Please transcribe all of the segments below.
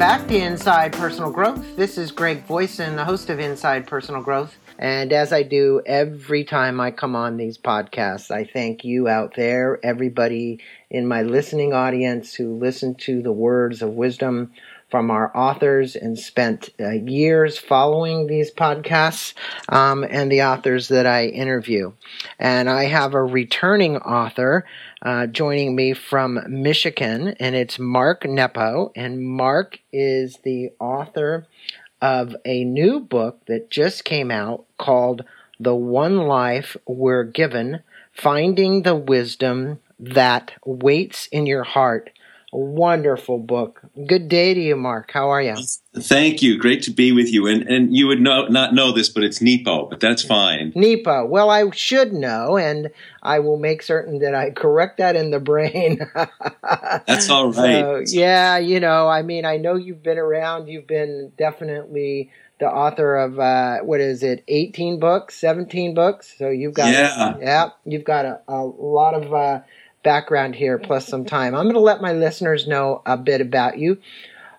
back to Inside Personal Growth. This is Greg Voisin, the host of Inside Personal Growth. And as I do every time I come on these podcasts, I thank you out there, everybody in my listening audience who listen to the words of wisdom from our authors and spent uh, years following these podcasts um, and the authors that I interview. And I have a returning author uh, joining me from Michigan, and it's Mark Nepo. And Mark is the author of a new book that just came out called The One Life We're Given Finding the Wisdom That Waits in Your Heart a wonderful book. Good day to you, Mark. How are you? Thank you. Great to be with you. And and you would know, not know this, but it's Nepo, but that's fine. Nepo. Well, I should know, and I will make certain that I correct that in the brain. that's all right. So, yeah, you know, I mean, I know you've been around. You've been definitely the author of uh, what is it, eighteen books, seventeen books. So you've got yeah, yeah, you've got a, a lot of. Uh, background here plus some time. I'm going to let my listeners know a bit about you.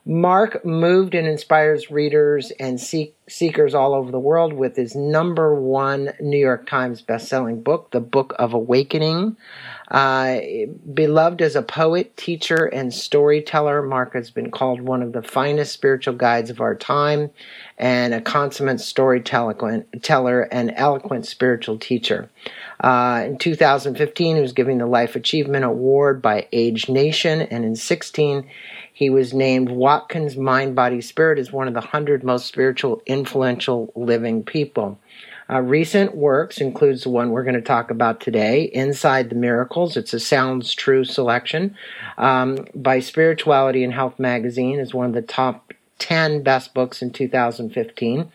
Mark moved and inspires readers and seek, seekers all over the world with his number one New York Times bestselling book, The Book of Awakening. Uh, beloved as a poet, teacher, and storyteller, Mark has been called one of the finest spiritual guides of our time and a consummate storyteller and eloquent spiritual teacher. Uh, in 2015, he was given the Life Achievement Award by AgeNation, and in 16, he was named Watkins Mind, Body, Spirit as one of the 100 most spiritual, influential living people. Uh, recent works includes the one we're going to talk about today, Inside the Miracles. It's a Sounds True selection um, by Spirituality and Health magazine. is one of the top 10 best books in 2015.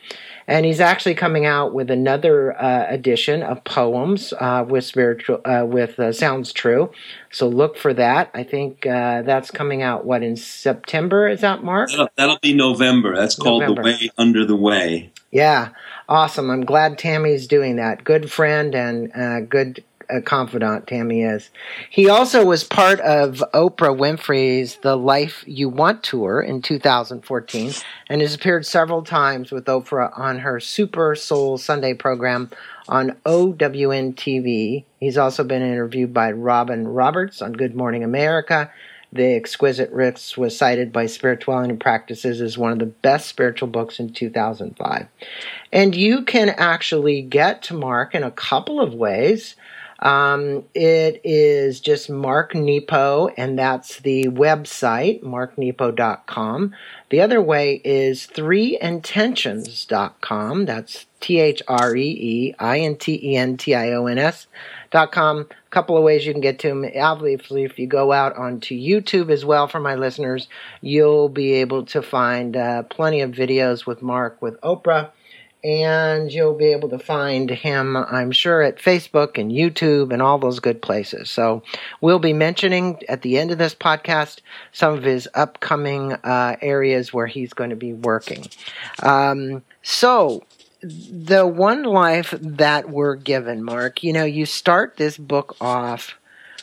And he's actually coming out with another uh, edition of poems uh, with spiritual uh, with uh, Sounds True. So look for that. I think uh, that's coming out what in September. Is that Mark? That'll, that'll be November. That's called November. The Way Under the Way. Yeah, awesome. I'm glad Tami's doing that. Good friend and uh, good a confidant Tami is. He also was part of Oprah Winfrey's The Life You Want tour in 2014 and has appeared several times with Oprah on her Super Soul Sunday program on OWN TV. He's also been interviewed by Robin Roberts on Good Morning America the Exquisite Risk was cited by Spirituality Practices as one of the best spiritual books in 2005. And you can actually get to Mark in a couple of ways. Um, it is just Mark Nepo, and that's the website, marknepo.com. The other way is threeintentions.com. That's T H R E E I N T E N T I O N S dot com. A couple of ways you can get to him. Obviously, if you go out onto YouTube as well for my listeners, you'll be able to find uh, plenty of videos with Mark with Oprah. And you'll be able to find him, I'm sure, at Facebook and YouTube and all those good places. So, we'll be mentioning at the end of this podcast some of his upcoming uh, areas where he's going to be working. Um, so, the one life that we're given, Mark, you know, you start this book off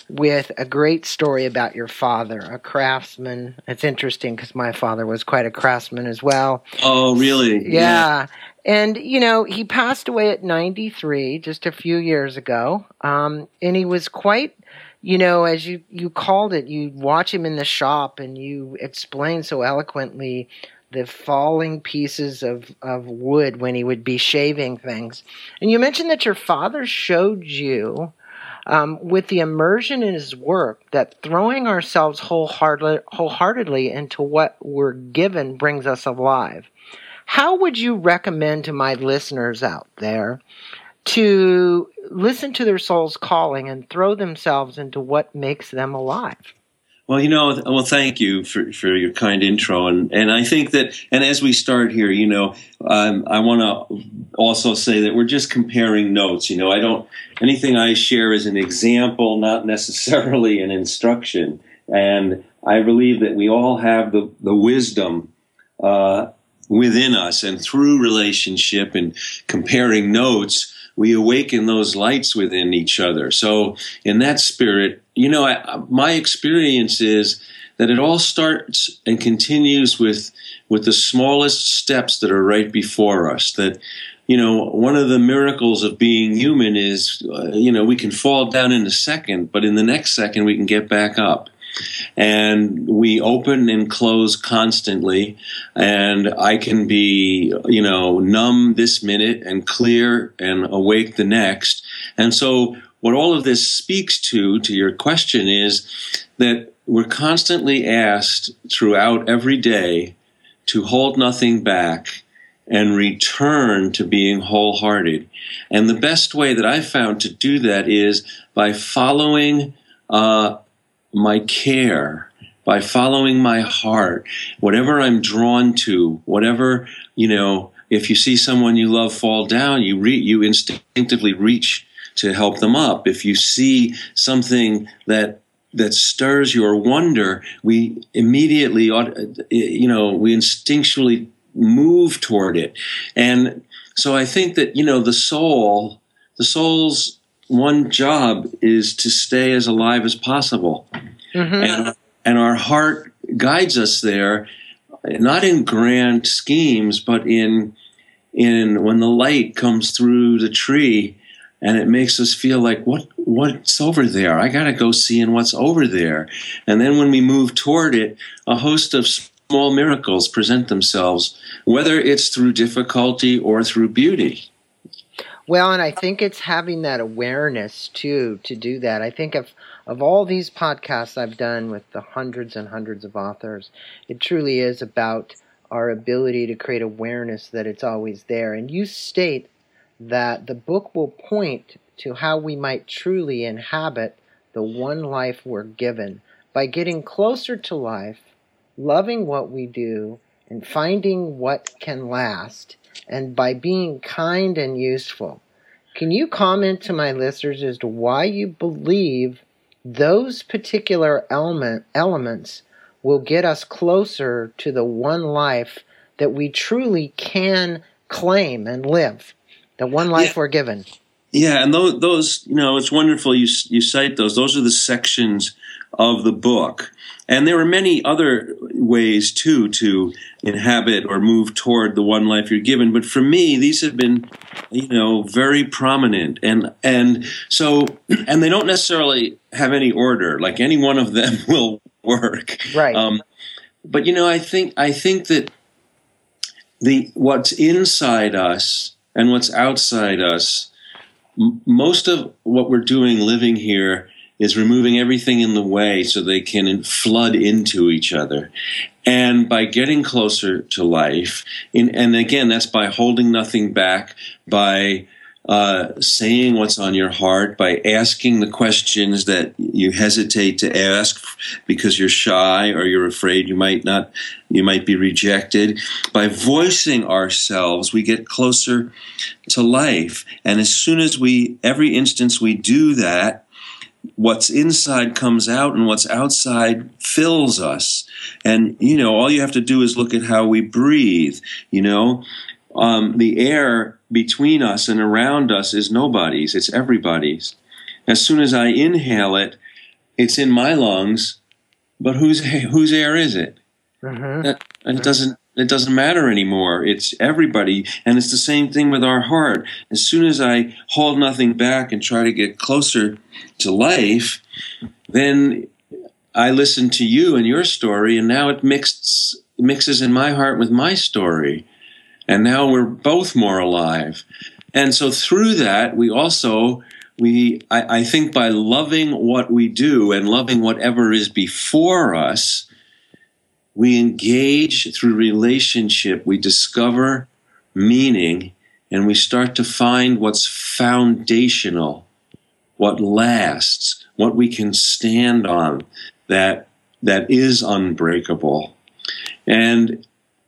with a great story about your father, a craftsman. It's interesting because my father was quite a craftsman as well. Oh, really? Yeah. yeah. And, you know, he passed away at 93 just a few years ago. Um, and he was quite, you know, as you, you called it, you watch him in the shop and you explain so eloquently the falling pieces of, of wood when he would be shaving things. And you mentioned that your father showed you, um, with the immersion in his work, that throwing ourselves wholeheartedly, wholeheartedly into what we're given brings us alive. How would you recommend to my listeners out there to listen to their soul's calling and throw themselves into what makes them alive? Well, you know, well, thank you for, for your kind intro, and and I think that, and as we start here, you know, um, I want to also say that we're just comparing notes. You know, I don't anything I share is an example, not necessarily an instruction, and I believe that we all have the the wisdom uh, within us, and through relationship and comparing notes we awaken those lights within each other. So, in that spirit, you know, I, my experience is that it all starts and continues with with the smallest steps that are right before us. That you know, one of the miracles of being human is, uh, you know, we can fall down in a second, but in the next second we can get back up. And we open and close constantly, and I can be, you know, numb this minute and clear and awake the next. And so, what all of this speaks to, to your question, is that we're constantly asked throughout every day to hold nothing back and return to being wholehearted. And the best way that I've found to do that is by following uh, my care, by following my heart, whatever I'm drawn to, whatever, you know, if you see someone you love fall down, you re- you instinctively reach to help them up. If you see something that that stirs your wonder, we immediately, you know, we instinctually move toward it. And so I think that, you know, the soul, the soul's one job is to stay as alive as possible. Mm-hmm. And, and our heart guides us there, not in grand schemes, but in, in when the light comes through the tree and it makes us feel like what what's over there i got to go see and what's over there and then when we move toward it a host of small miracles present themselves, whether it's through difficulty or through beauty. Well, and I think it's having that awareness too to do that. I think of of all these podcasts I've done with the hundreds and hundreds of authors, it truly is about our ability to create awareness that it's always there. And you state that the book will point to how we might truly inhabit the one life we're given by getting closer to life loving what we do and finding what can last, and by being kind and useful. Can you comment to my listeners as to why you believe those particular element, elements will get us closer to the one life that we truly can claim and live, the one life yeah. we're given? Yeah, and those, those, you know, it's wonderful you you cite those. Those are the sections of the book and there are many other ways too to inhabit or move toward the one life you're given. But for me, these have been, you know, very prominent. And and so and they don't necessarily have any order. Like any one of them will work. Right. Um, but you know, I think I think that the what's inside us and what's outside us, m- most of what we're doing living here is removing everything in the way so they can flood into each other. And by getting closer to life, in, and again, that's by holding nothing back, by uh, saying what's on your heart, by asking the questions that you hesitate to ask because you're shy or you're afraid you might not, you might be rejected. By voicing ourselves, we get closer to life. And as soon as we, every instance we do that, what's inside comes out and what's outside fills us. And, you know, all you have to do is look at how we breathe, you know. Um, the air between us and around us is nobody's, it's everybody's. As soon as I inhale it, it's in my lungs, but whose, whose air is it? Mm-hmm. That, it doesn't it doesn't matter anymore. It's everybody. And it's the same thing with our heart. As soon as I hold nothing back and try to get closer to life, then I listen to you and your story, and now it mixed, mixes in my heart with my story. And now we're both more alive. And so through that, we also, we, I, I think by loving what we do and loving whatever is before us, we engage through relationship, we discover meaning, and we start to find what's foundational, what lasts, what we can stand on that that is unbreakable. And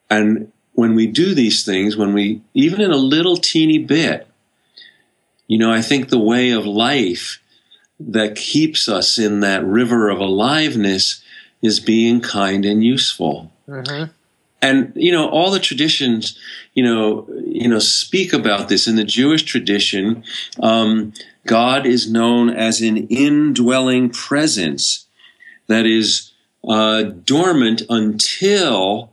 and when we do these things, when we even in a little teeny bit, you know, I think the way of life that keeps us in that river of aliveness is being kind and useful. Mm-hmm. And you know, all the traditions, you know, you know, speak about this. In the Jewish tradition, um, God is known as an indwelling presence that is uh, dormant until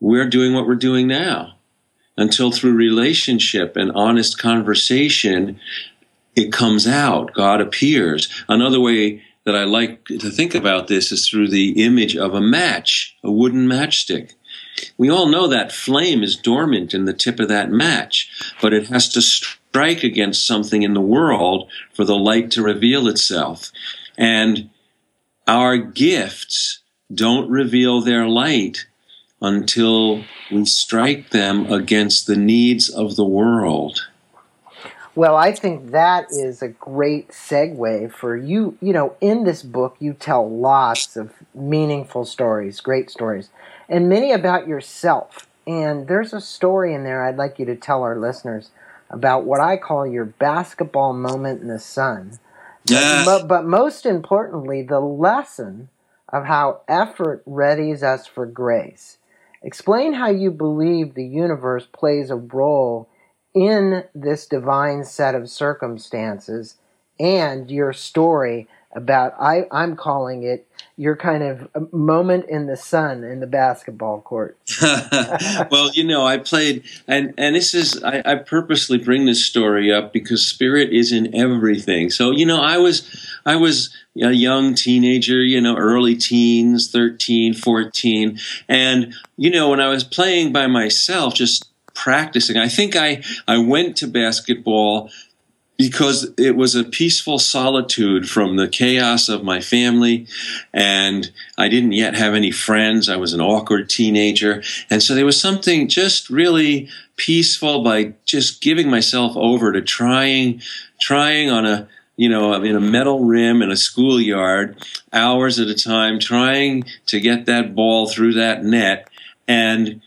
we're doing what we're doing now. Until through relationship and honest conversation, it comes out, God appears. Another way that I like to think about this is through the image of a match, a wooden matchstick. We all know that flame is dormant in the tip of that match, but it has to strike against something in the world for the light to reveal itself. And our gifts don't reveal their light until we strike them against the needs of the world. Well, I think that is a great segue for you. You know, in this book, you tell lots of meaningful stories, great stories, and many about yourself. And there's a story in there I'd like you to tell our listeners about what I call your basketball moment in the sun. Yes. But, but most importantly, the lesson of how effort readies us for grace. Explain how you believe the universe plays a role in this divine set of circumstances and your story about I, I'm calling it your kind of moment in the sun in the basketball court. well, you know, I played, and and this is I, I, purposely bring this story up because spirit is in everything. So you know, I was I was a young teenager, you know, early teens, 13, 14, and you know, when I was playing by myself, just practicing. I think I, I went to basketball because it was a peaceful solitude from the chaos of my family and I didn't yet have any friends. I was an awkward teenager. And so there was something just really peaceful by just giving myself over to trying, trying on a, you know, in a metal rim in a schoolyard, hours at a time, trying to get that ball through that net. And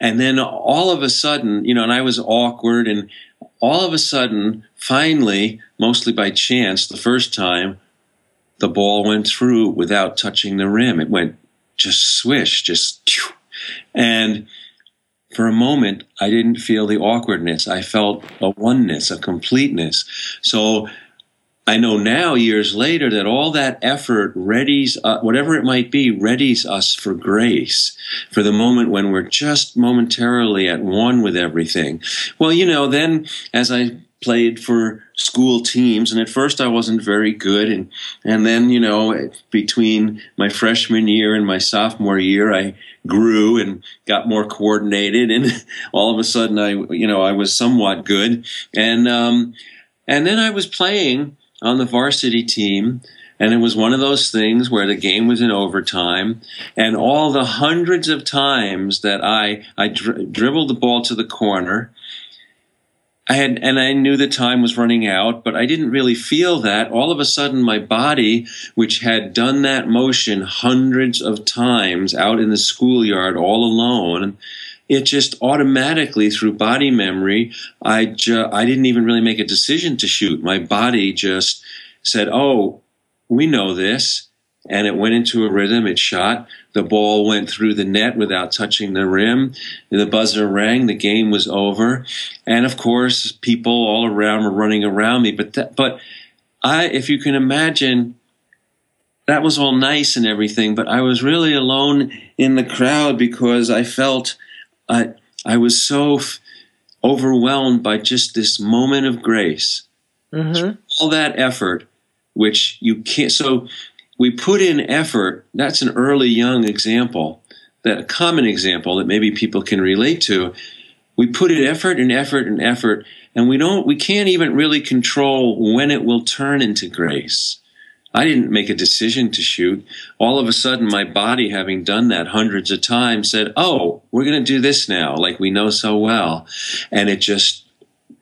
and then all of a sudden, you know, and I was awkward, and all of a sudden, finally, mostly by chance, the first time, the ball went through without touching the rim. It went just swish, just, and for a moment, I didn't feel the awkwardness. I felt a oneness, a completeness. So I know now, years later, that all that effort readies, uh, whatever it might be, readies us for grace, for the moment when we're just momentarily at one with everything. Well, you know, then as I played for school teams, and at first I wasn't very good, and and then you know, between my freshman year and my sophomore year, I grew and got more coordinated, and all of a sudden I, you know, I was somewhat good, and um, and then I was playing on the varsity team. And it was one of those things where the game was in overtime, and all the hundreds of times that I I dri- dribbled the ball to the corner, I had and I knew the time was running out, but I didn't really feel that. All of a sudden, my body, which had done that motion hundreds of times out in the schoolyard all alone, it just automatically through body memory i ju- i didn't even really make a decision to shoot. My body just said oh we know this and it went into a rhythm it shot. The ball went through the net without touching the rim. The buzzer rang the game was over and of course people all around were running around me but but i if you can imagine that was all nice and everything but i was really alone in the crowd because i felt I, I was so f- overwhelmed by just this moment of grace. Mm-hmm. All that effort, which you can't. So we put in effort. That's an early young example, that a common example that maybe people can relate to. We put in effort and effort and effort, and we don't. We can't even really control when it will turn into grace. I didn't make a decision to shoot. All of a sudden, my body, having done that hundreds of times, said, Oh, we're going to do this now, like we know so well. And it just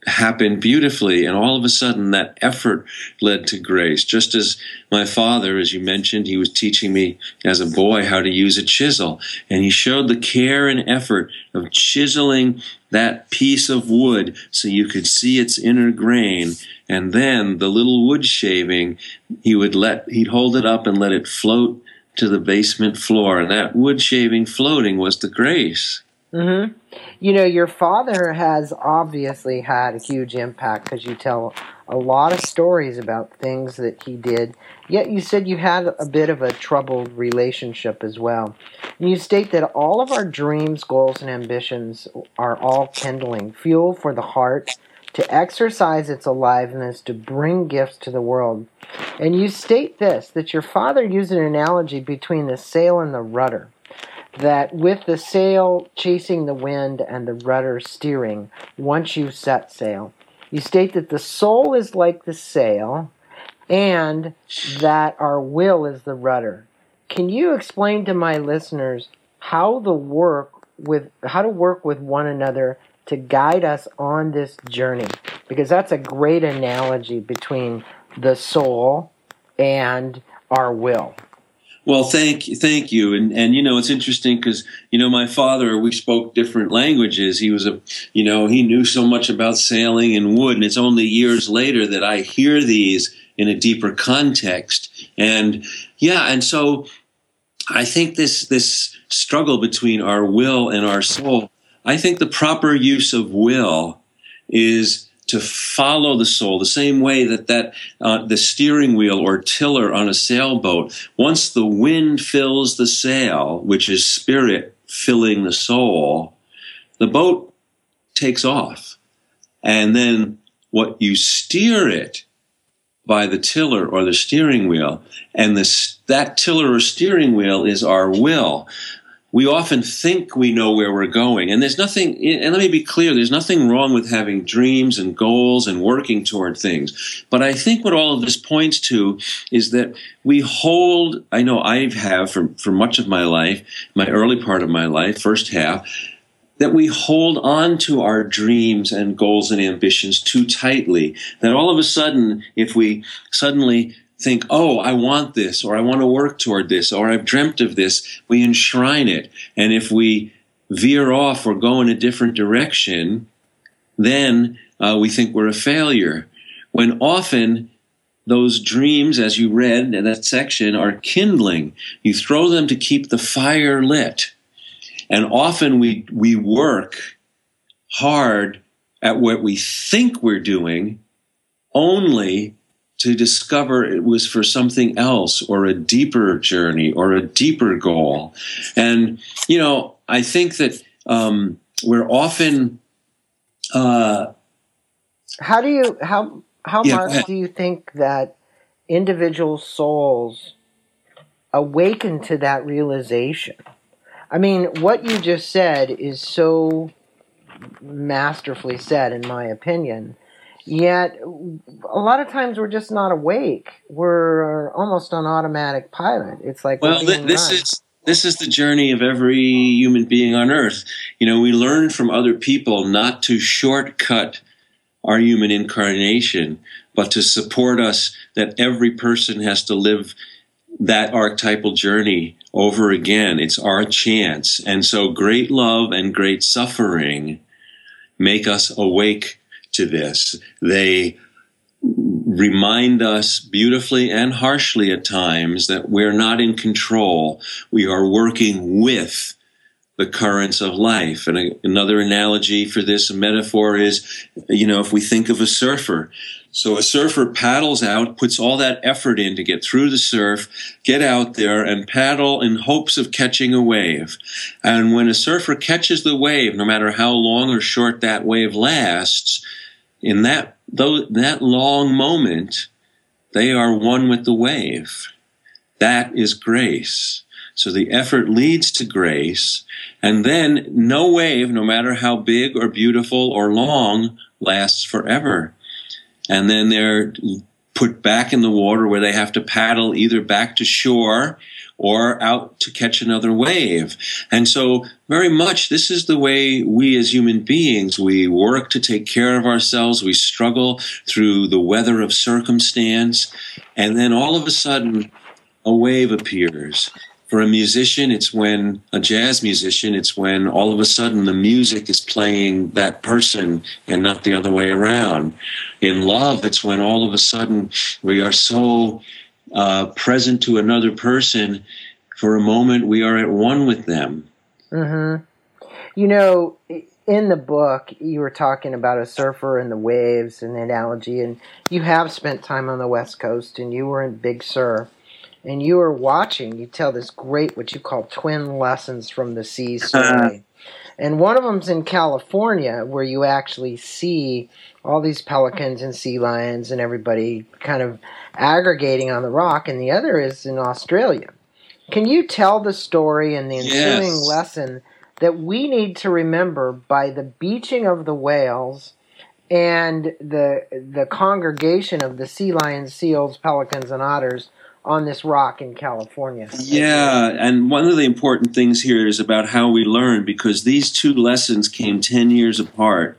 happened beautifully. And all of a sudden, that effort led to grace. Just as my father, as you mentioned, he was teaching me as a boy how to use a chisel. And he showed the care and effort of chiseling that piece of wood so you could see its inner grain. And then the little wood shaving, he would let, he'd hold it up and let it float to the basement floor. And that wood shaving floating was the grace. Mm-hmm. You know, your father has obviously had a huge impact because you tell a lot of stories about things that he did. Yet you said you had a bit of a troubled relationship as well. And you state that all of our dreams, goals, and ambitions are all kindling, fuel for the heart to exercise its aliveness to bring gifts to the world. And you state this that your father used an analogy between the sail and the rudder. That with the sail chasing the wind and the rudder steering, once you set sail, you state that the soul is like the sail and that our will is the rudder. Can you explain to my listeners how the work with how to work with one another to guide us on this journey? Because that's a great analogy between the soul and our will. Well, thank thank you, and and you know it's interesting because you know my father we spoke different languages. He was a you know he knew so much about sailing and wood, and it's only years later that I hear these in a deeper context. And yeah, and so I think this this struggle between our will and our soul. I think the proper use of will is to follow the soul the same way that that uh, the steering wheel or tiller on a sailboat once the wind fills the sail which is spirit filling the soul the boat takes off. And then what you steer it by the tiller or the steering wheel and this that tiller or steering wheel is our will we often think we know where we're going. And there's nothing, and let me be clear, there's nothing wrong with having dreams and goals and working toward things. But I think what all of this points to is that we hold, I know I have for, for much of my life, my early part of my life, first half, that we hold on to our dreams and goals and ambitions too tightly. That all of a sudden, if we suddenly think, oh, I want this, or I want to work toward this, or I've dreamt of this, we enshrine it. And if we veer off or go in a different direction, then uh, we think we're a failure. When often those dreams, as you read in that section, are kindling. You throw them to keep the fire lit. And often we, we work hard at what we think we're doing only to discover it was for something else or a deeper journey or a deeper goal. And, you know, I think that um, we're often. Uh, how do you, how, how, yeah, Mark, do you think that individual souls awaken to that realization? I mean, what you just said is so masterfully said, in my opinion. Yet, a lot of times we're just not awake. We're almost on automatic pilot. It's like well, th- this run. is this is the journey of every human being on earth. You know, we learn from other people not to shortcut our human incarnation, but to support us that every person has to live that archetypal journey over again. It's our chance. And so great love and great suffering make us awake to this. They remind us beautifully and harshly at times that we're not in control. We are working with the currents of life. And a, another analogy for this metaphor is, you know, if we think of a surfer, so a surfer paddles out, puts all that effort in to get through the surf, get out there and paddle in hopes of catching a wave. And when a surfer catches the wave, no matter how long or short that wave lasts, in that though that long moment, they are one with the wave. That is grace. So the effort leads to grace, and then no wave, no matter how big or beautiful or long, lasts forever. And then they're put back in the water where they have to paddle either back to shore or out to catch another wave. And so, very much, this is the way we as human beings, we work to take care of ourselves. We struggle through the weather of circumstance. And then all of a sudden, a wave appears. For a musician, it's when a jazz musician, it's when all of a sudden the music is playing that person and not the other way around. In love, it's when all of a sudden we are so uh, present to another person, for a moment we are at one with them. Mm-hmm. You know, in the book, you were talking about a surfer and the waves and the analogy, and you have spent time on the West Coast, and you were in Big Sur, and you were watching. You tell this great, what you call twin lessons from the sea story. and one of them's in California, where you actually see all these pelicans and sea lions and everybody kind of aggregating on the rock, and the other is in Australia. Can you tell the story and the ensuing yes. lesson that we need to remember by the beaching of the whales and the the congregation of the sea lions, seals, pelicans, and otters on this rock in California. Yeah, and one of the important things here is about how we learn because these two lessons came ten years apart,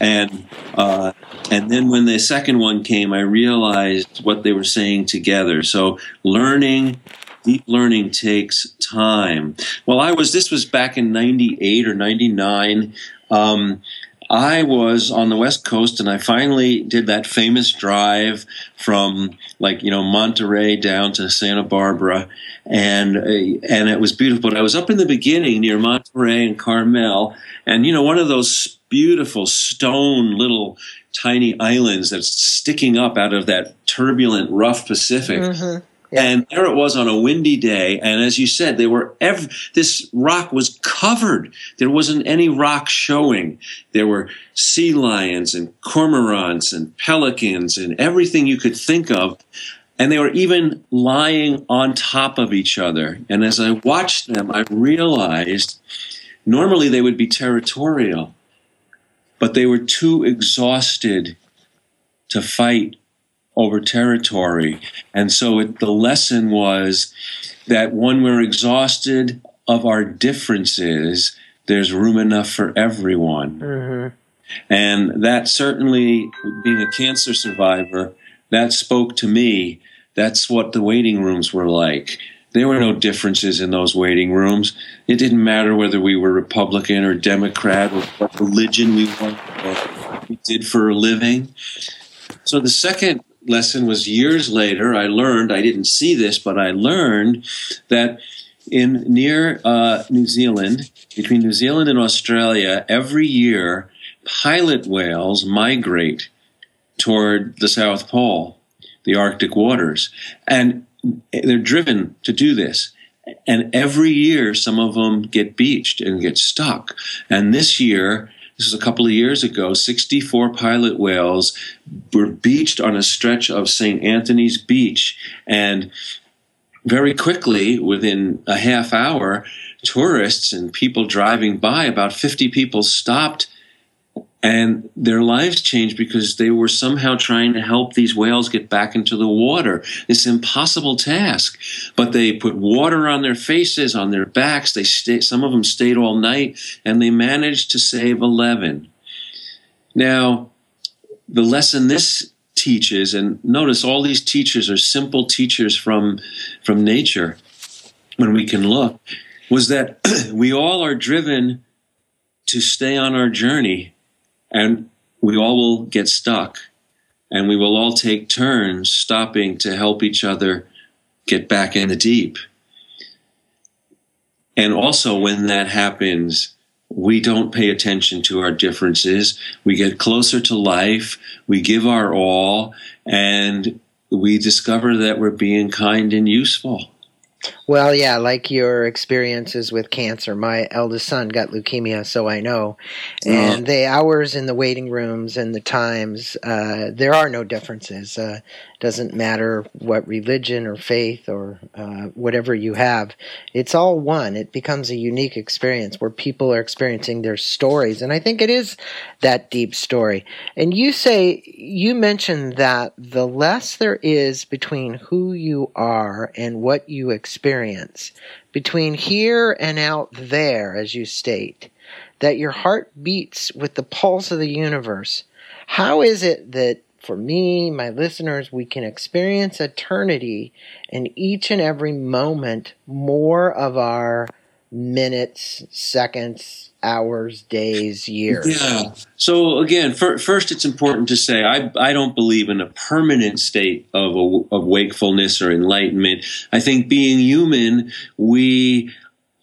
and uh, and then when the second one came, I realized what they were saying together. So learning deep learning takes time. Well, I was, this was back in 98 or 99. Um, I was on the West Coast and I finally did that famous drive from like, you know, Monterey down to Santa Barbara. And, uh, and it was beautiful. But I was up in the beginning near Monterey and Carmel. And, you know, one of those beautiful stone little tiny islands that's sticking up out of that turbulent, rough Pacific. Mm-hmm. And there it was on a windy day. And as you said, they were ev- this rock was covered. There wasn't any rock showing. There were sea lions and cormorants and pelicans and everything you could think of. And they were even lying on top of each other. And as I watched them, I realized normally they would be territorial, but they were too exhausted to fight over territory. And so it, the lesson was that when we're exhausted of our differences, there's room enough for everyone. Mm-hmm. And that certainly, being a cancer survivor, that spoke to me. That's what the waiting rooms were like. There were no differences in those waiting rooms. It didn't matter whether we were Republican or Democrat or what religion we were, we did for a living. So the second lesson was years later. I learned, I didn't see this, but I learned that in near uh, New Zealand, between New Zealand and Australia, every year pilot whales migrate toward the South Pole, the Arctic waters, and they're driven to do this. And every year, some of them get beached and get stuck. And this year, this was a couple of years ago, 64 pilot whales were beached on a stretch of St. Anthony's Beach. And very quickly, within a half hour, tourists and people driving by, about 50 people stopped and their lives changed because they were somehow trying to help these whales get back into the water. This impossible task, but they put water on their faces, on their backs. They stayed, some of them stayed all night, and they managed to save eleven. Now, the lesson this teaches, and notice all these teachers are simple teachers from from nature. When we can look, was that we all are driven to stay on our journey and we all will get stuck and we will all take turns stopping to help each other get back in the deep. And also, when that happens, we don't pay attention to our differences. We get closer to life. We give our all and we discover that we're being kind and useful. Well, yeah, like your experiences with cancer. My eldest son got leukemia, so I know. And oh. the hours in the waiting rooms and the times, uh, there are no differences. Uh, doesn't matter what religion or faith or uh, whatever you have. It's all one. It becomes a unique experience where people are experiencing their stories. And I think it is that deep story. And you say, you mentioned that the less there is between who you are and what you experience, between here and out there, as you state, that your heart beats with the pulse of the universe. How is it that for me, my listeners, we can experience eternity in each and every moment more of our minutes, seconds, hours, days, years. Yeah. So again, for, first, it's important to say I, I don't believe in a permanent state of, of wakefulness or enlightenment. I think being human, we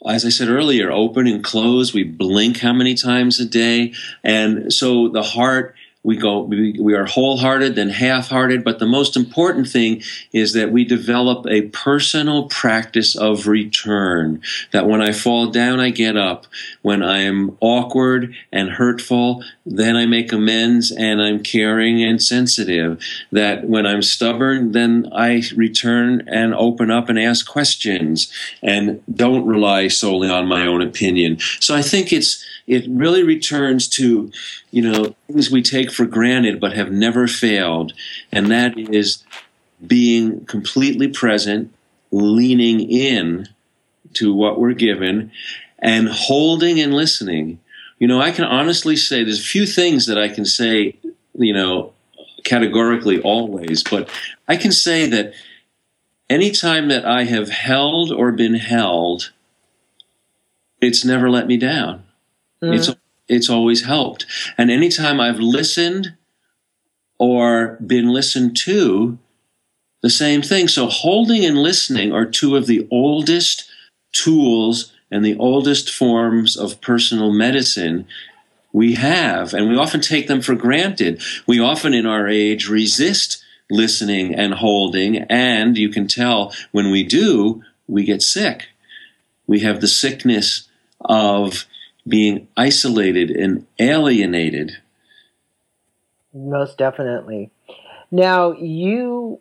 as I said earlier, open and close. We blink how many times a day. And so the heart we go we, we are wholehearted then half-hearted but the most important thing is that we develop a personal practice of return that when i fall down i get up. When i am awkward and hurtful then i make amends and i'm caring and sensitive. That when i'm stubborn then i return and open up and ask questions and don't rely solely on my own opinion. So i think it's it really returns to, you know, things we take for granted but have never failed, and that is being completely present, leaning in to what we're given, and holding and listening. You know, I can honestly say there's a few things that I can say, you know, categorically always, but I can say that anytime that I have held or been held, it's never let me down. Mm. It's it's always helped. And anytime I've listened or been listened to, the same thing. So holding and listening are two of the oldest tools and the oldest forms of personal medicine we have, and we often take them for granted. We often in our age resist listening and holding, and you can tell when we do, we get sick. We have the sickness of being isolated and alienated. Most definitely. Now you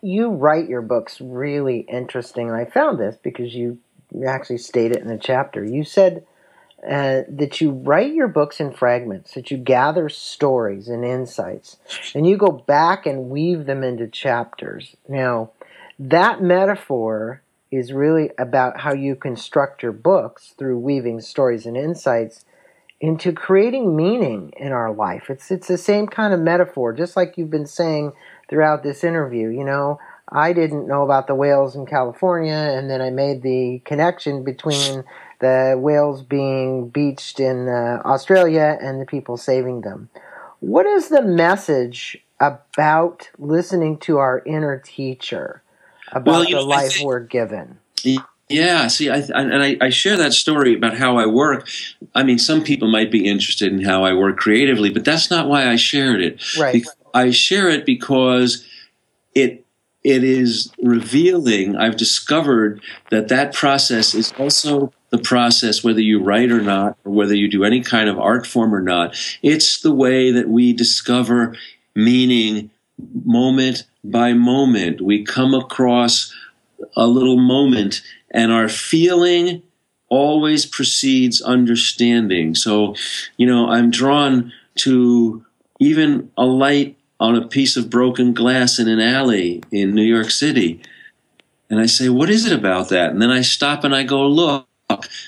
you write your books really interesting, I found this because you actually state it in a chapter. You said uh, that you write your books in fragments, that you gather stories and insights, and you go back and weave them into chapters. Now, that metaphor is really about how you construct your books through weaving stories and insights into creating meaning in our life. It's it's the same kind of metaphor, just like you've been saying throughout this interview. You know, I didn't know about the whales in California, and then I made the connection between the whales being beached in uh, Australia and the people saving them. What is the message about listening to our inner teacher? About well, the know, life think, we're given. Yeah, see, I, and I, I, share that story about how I work. I mean, some people might be interested in how I work creatively, but that's not why I shared it. Right. I share it because it it is revealing. I've discovered that that process is also the process, whether you write or not, or whether you do any kind of art form or not. It's the way that we discover meaning moment by moment. We come across a little moment, and our feeling always precedes understanding. So, you know, I'm drawn to even a light on a piece of broken glass in an alley in New York City. And I say, What is it about that? And then I stop and I go, Look.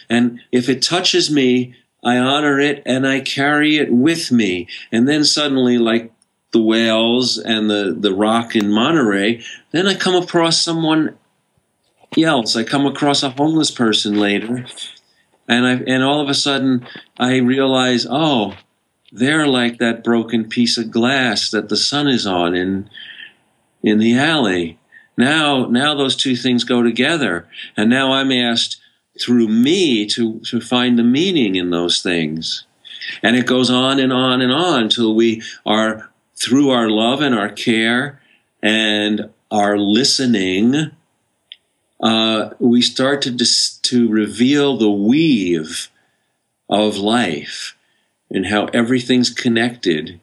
And if it touches me, I honor it and I carry it with me. And then suddenly, like the whales and the, the rock in Monterey. Then I come across someone else. I come across a homeless person later, and I and all of a sudden I realize, oh, they're like that broken piece of glass that the sun is on in in the alley. Now, now those two things go together, and now I'm asked through me to to find the meaning in those things. And it goes on and on and on till we are through our love and our care and our listening, uh, we start to dis- to reveal the weave of life and how everything's connected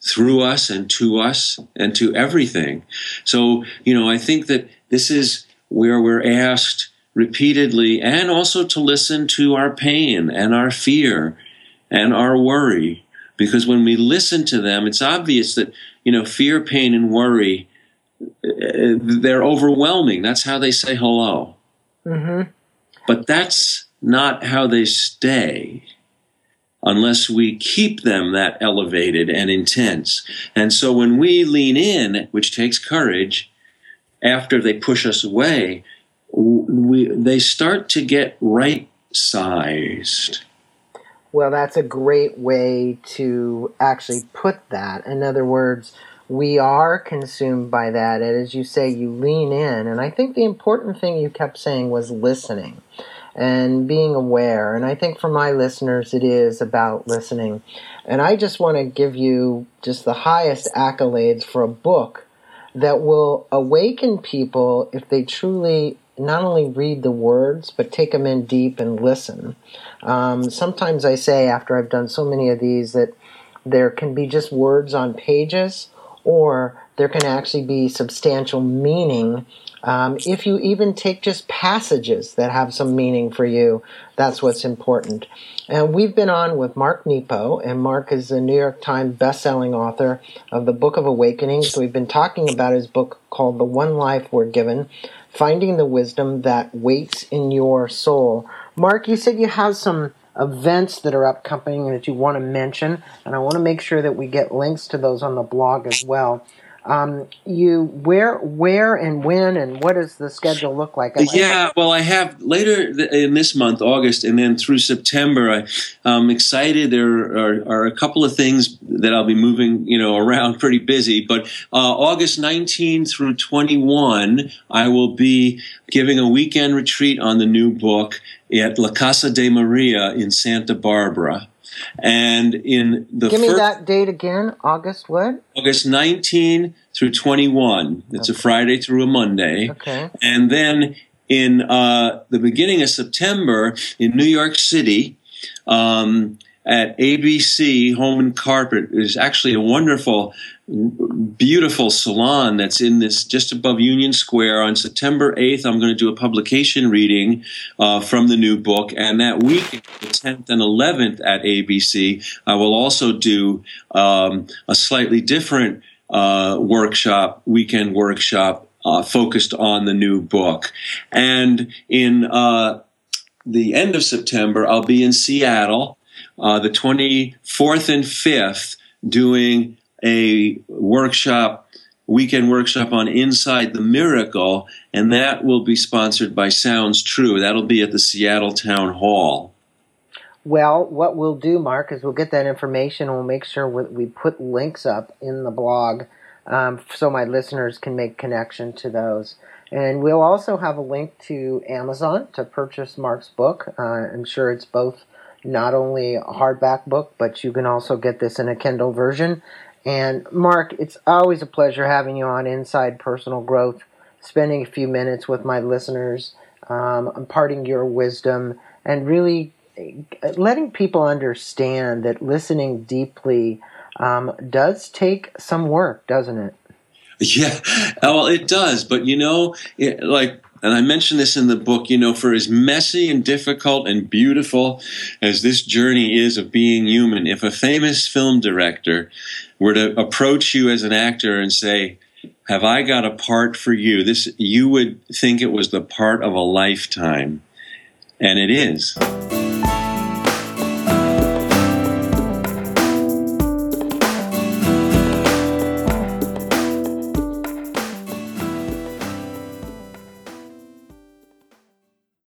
through us and to us and to everything. So, you know, I think that this is where we're asked repeatedly and also to listen to our pain and our fear and our worry because when we listen to them, it's obvious that you know fear, pain, and worry uh, they're overwhelming. That's how they say hello. Mm-hmm. But that's not how they stay unless we keep them that elevated and intense. And so when we lean in, which takes courage, after they push us away, we, they start to get right sized. Well, that's a great way to actually put that. In other words, we are consumed by that. And as you say, you lean in. And I think the important thing you kept saying was listening. and being aware. And I think for my listeners, it is about listening. And I just want to give you just the highest accolades for a book that will awaken people if they truly not only read the words, but take them in deep and listen. Um, sometimes I say, after I've done so many of these, that there can be just words on pages, or there can actually be substantial meaning um, if you even take just passages that have some meaning for you, that's what's important. And we've been on with Mark Nepo, and Mark is a New York Times best-selling author of the Book of Awakenings. So We've been talking about his book called The One Life We're Given, Finding the Wisdom That Waits in Your Soul. Mark, you said you have some events that are upcoming that you want to mention, and I want to make sure that we get links to those on the blog as well. Um, you where where and when and what does the schedule look like? yeah, well, I have later in this month, August, and then through September. I, am excited. There are, are, a couple of things that I'll be moving, you know, around. Pretty busy, but uh, August 19 through 21, I will be giving a weekend retreat on the new book at La Casa de Maria in Santa Barbara. And in the give me first, that date again. August what? August 19 through 21. It's okay. a Friday through a Monday. Okay. And then in uh, the beginning of September in New York City. Um, at ABC Home and Carpet is actually a wonderful, beautiful salon that's in this just above Union Square. On September 8th, I'm going to do a publication reading uh, from the new book. And that week, the 10th and 11th at ABC, I will also do um, a slightly different uh, workshop, weekend workshop uh, focused on the new book. And in uh, the end of September, I'll be in Seattle uh, the 24th and 5th doing a workshop, weekend workshop on Inside the Miracle, and that will be sponsored by Sounds True. That'll be at the Seattle Town Hall. Well, what we'll do, Mark, is we'll get that information and we'll make sure we put links up in the blog um, so my listeners can make connection to those. And we'll also have a link to Amazon to purchase Mark's book. Uh, I'm sure it's both not only a hardback book, but you can also get this in a Kindle version. And Mark, it's always a pleasure having you on Inside Personal Growth, spending a few minutes with my listeners, um, imparting your wisdom, and really uh, letting people understand that listening deeply um, does take some work, doesn't it? Yeah, well, it does. But you know, it, like and I mention this in the book, you know, for as messy and difficult and beautiful as this journey is of being human, if a famous film director were to approach you as an actor and say, have I got a part for you? This you would think it was the part of a lifetime. And it is.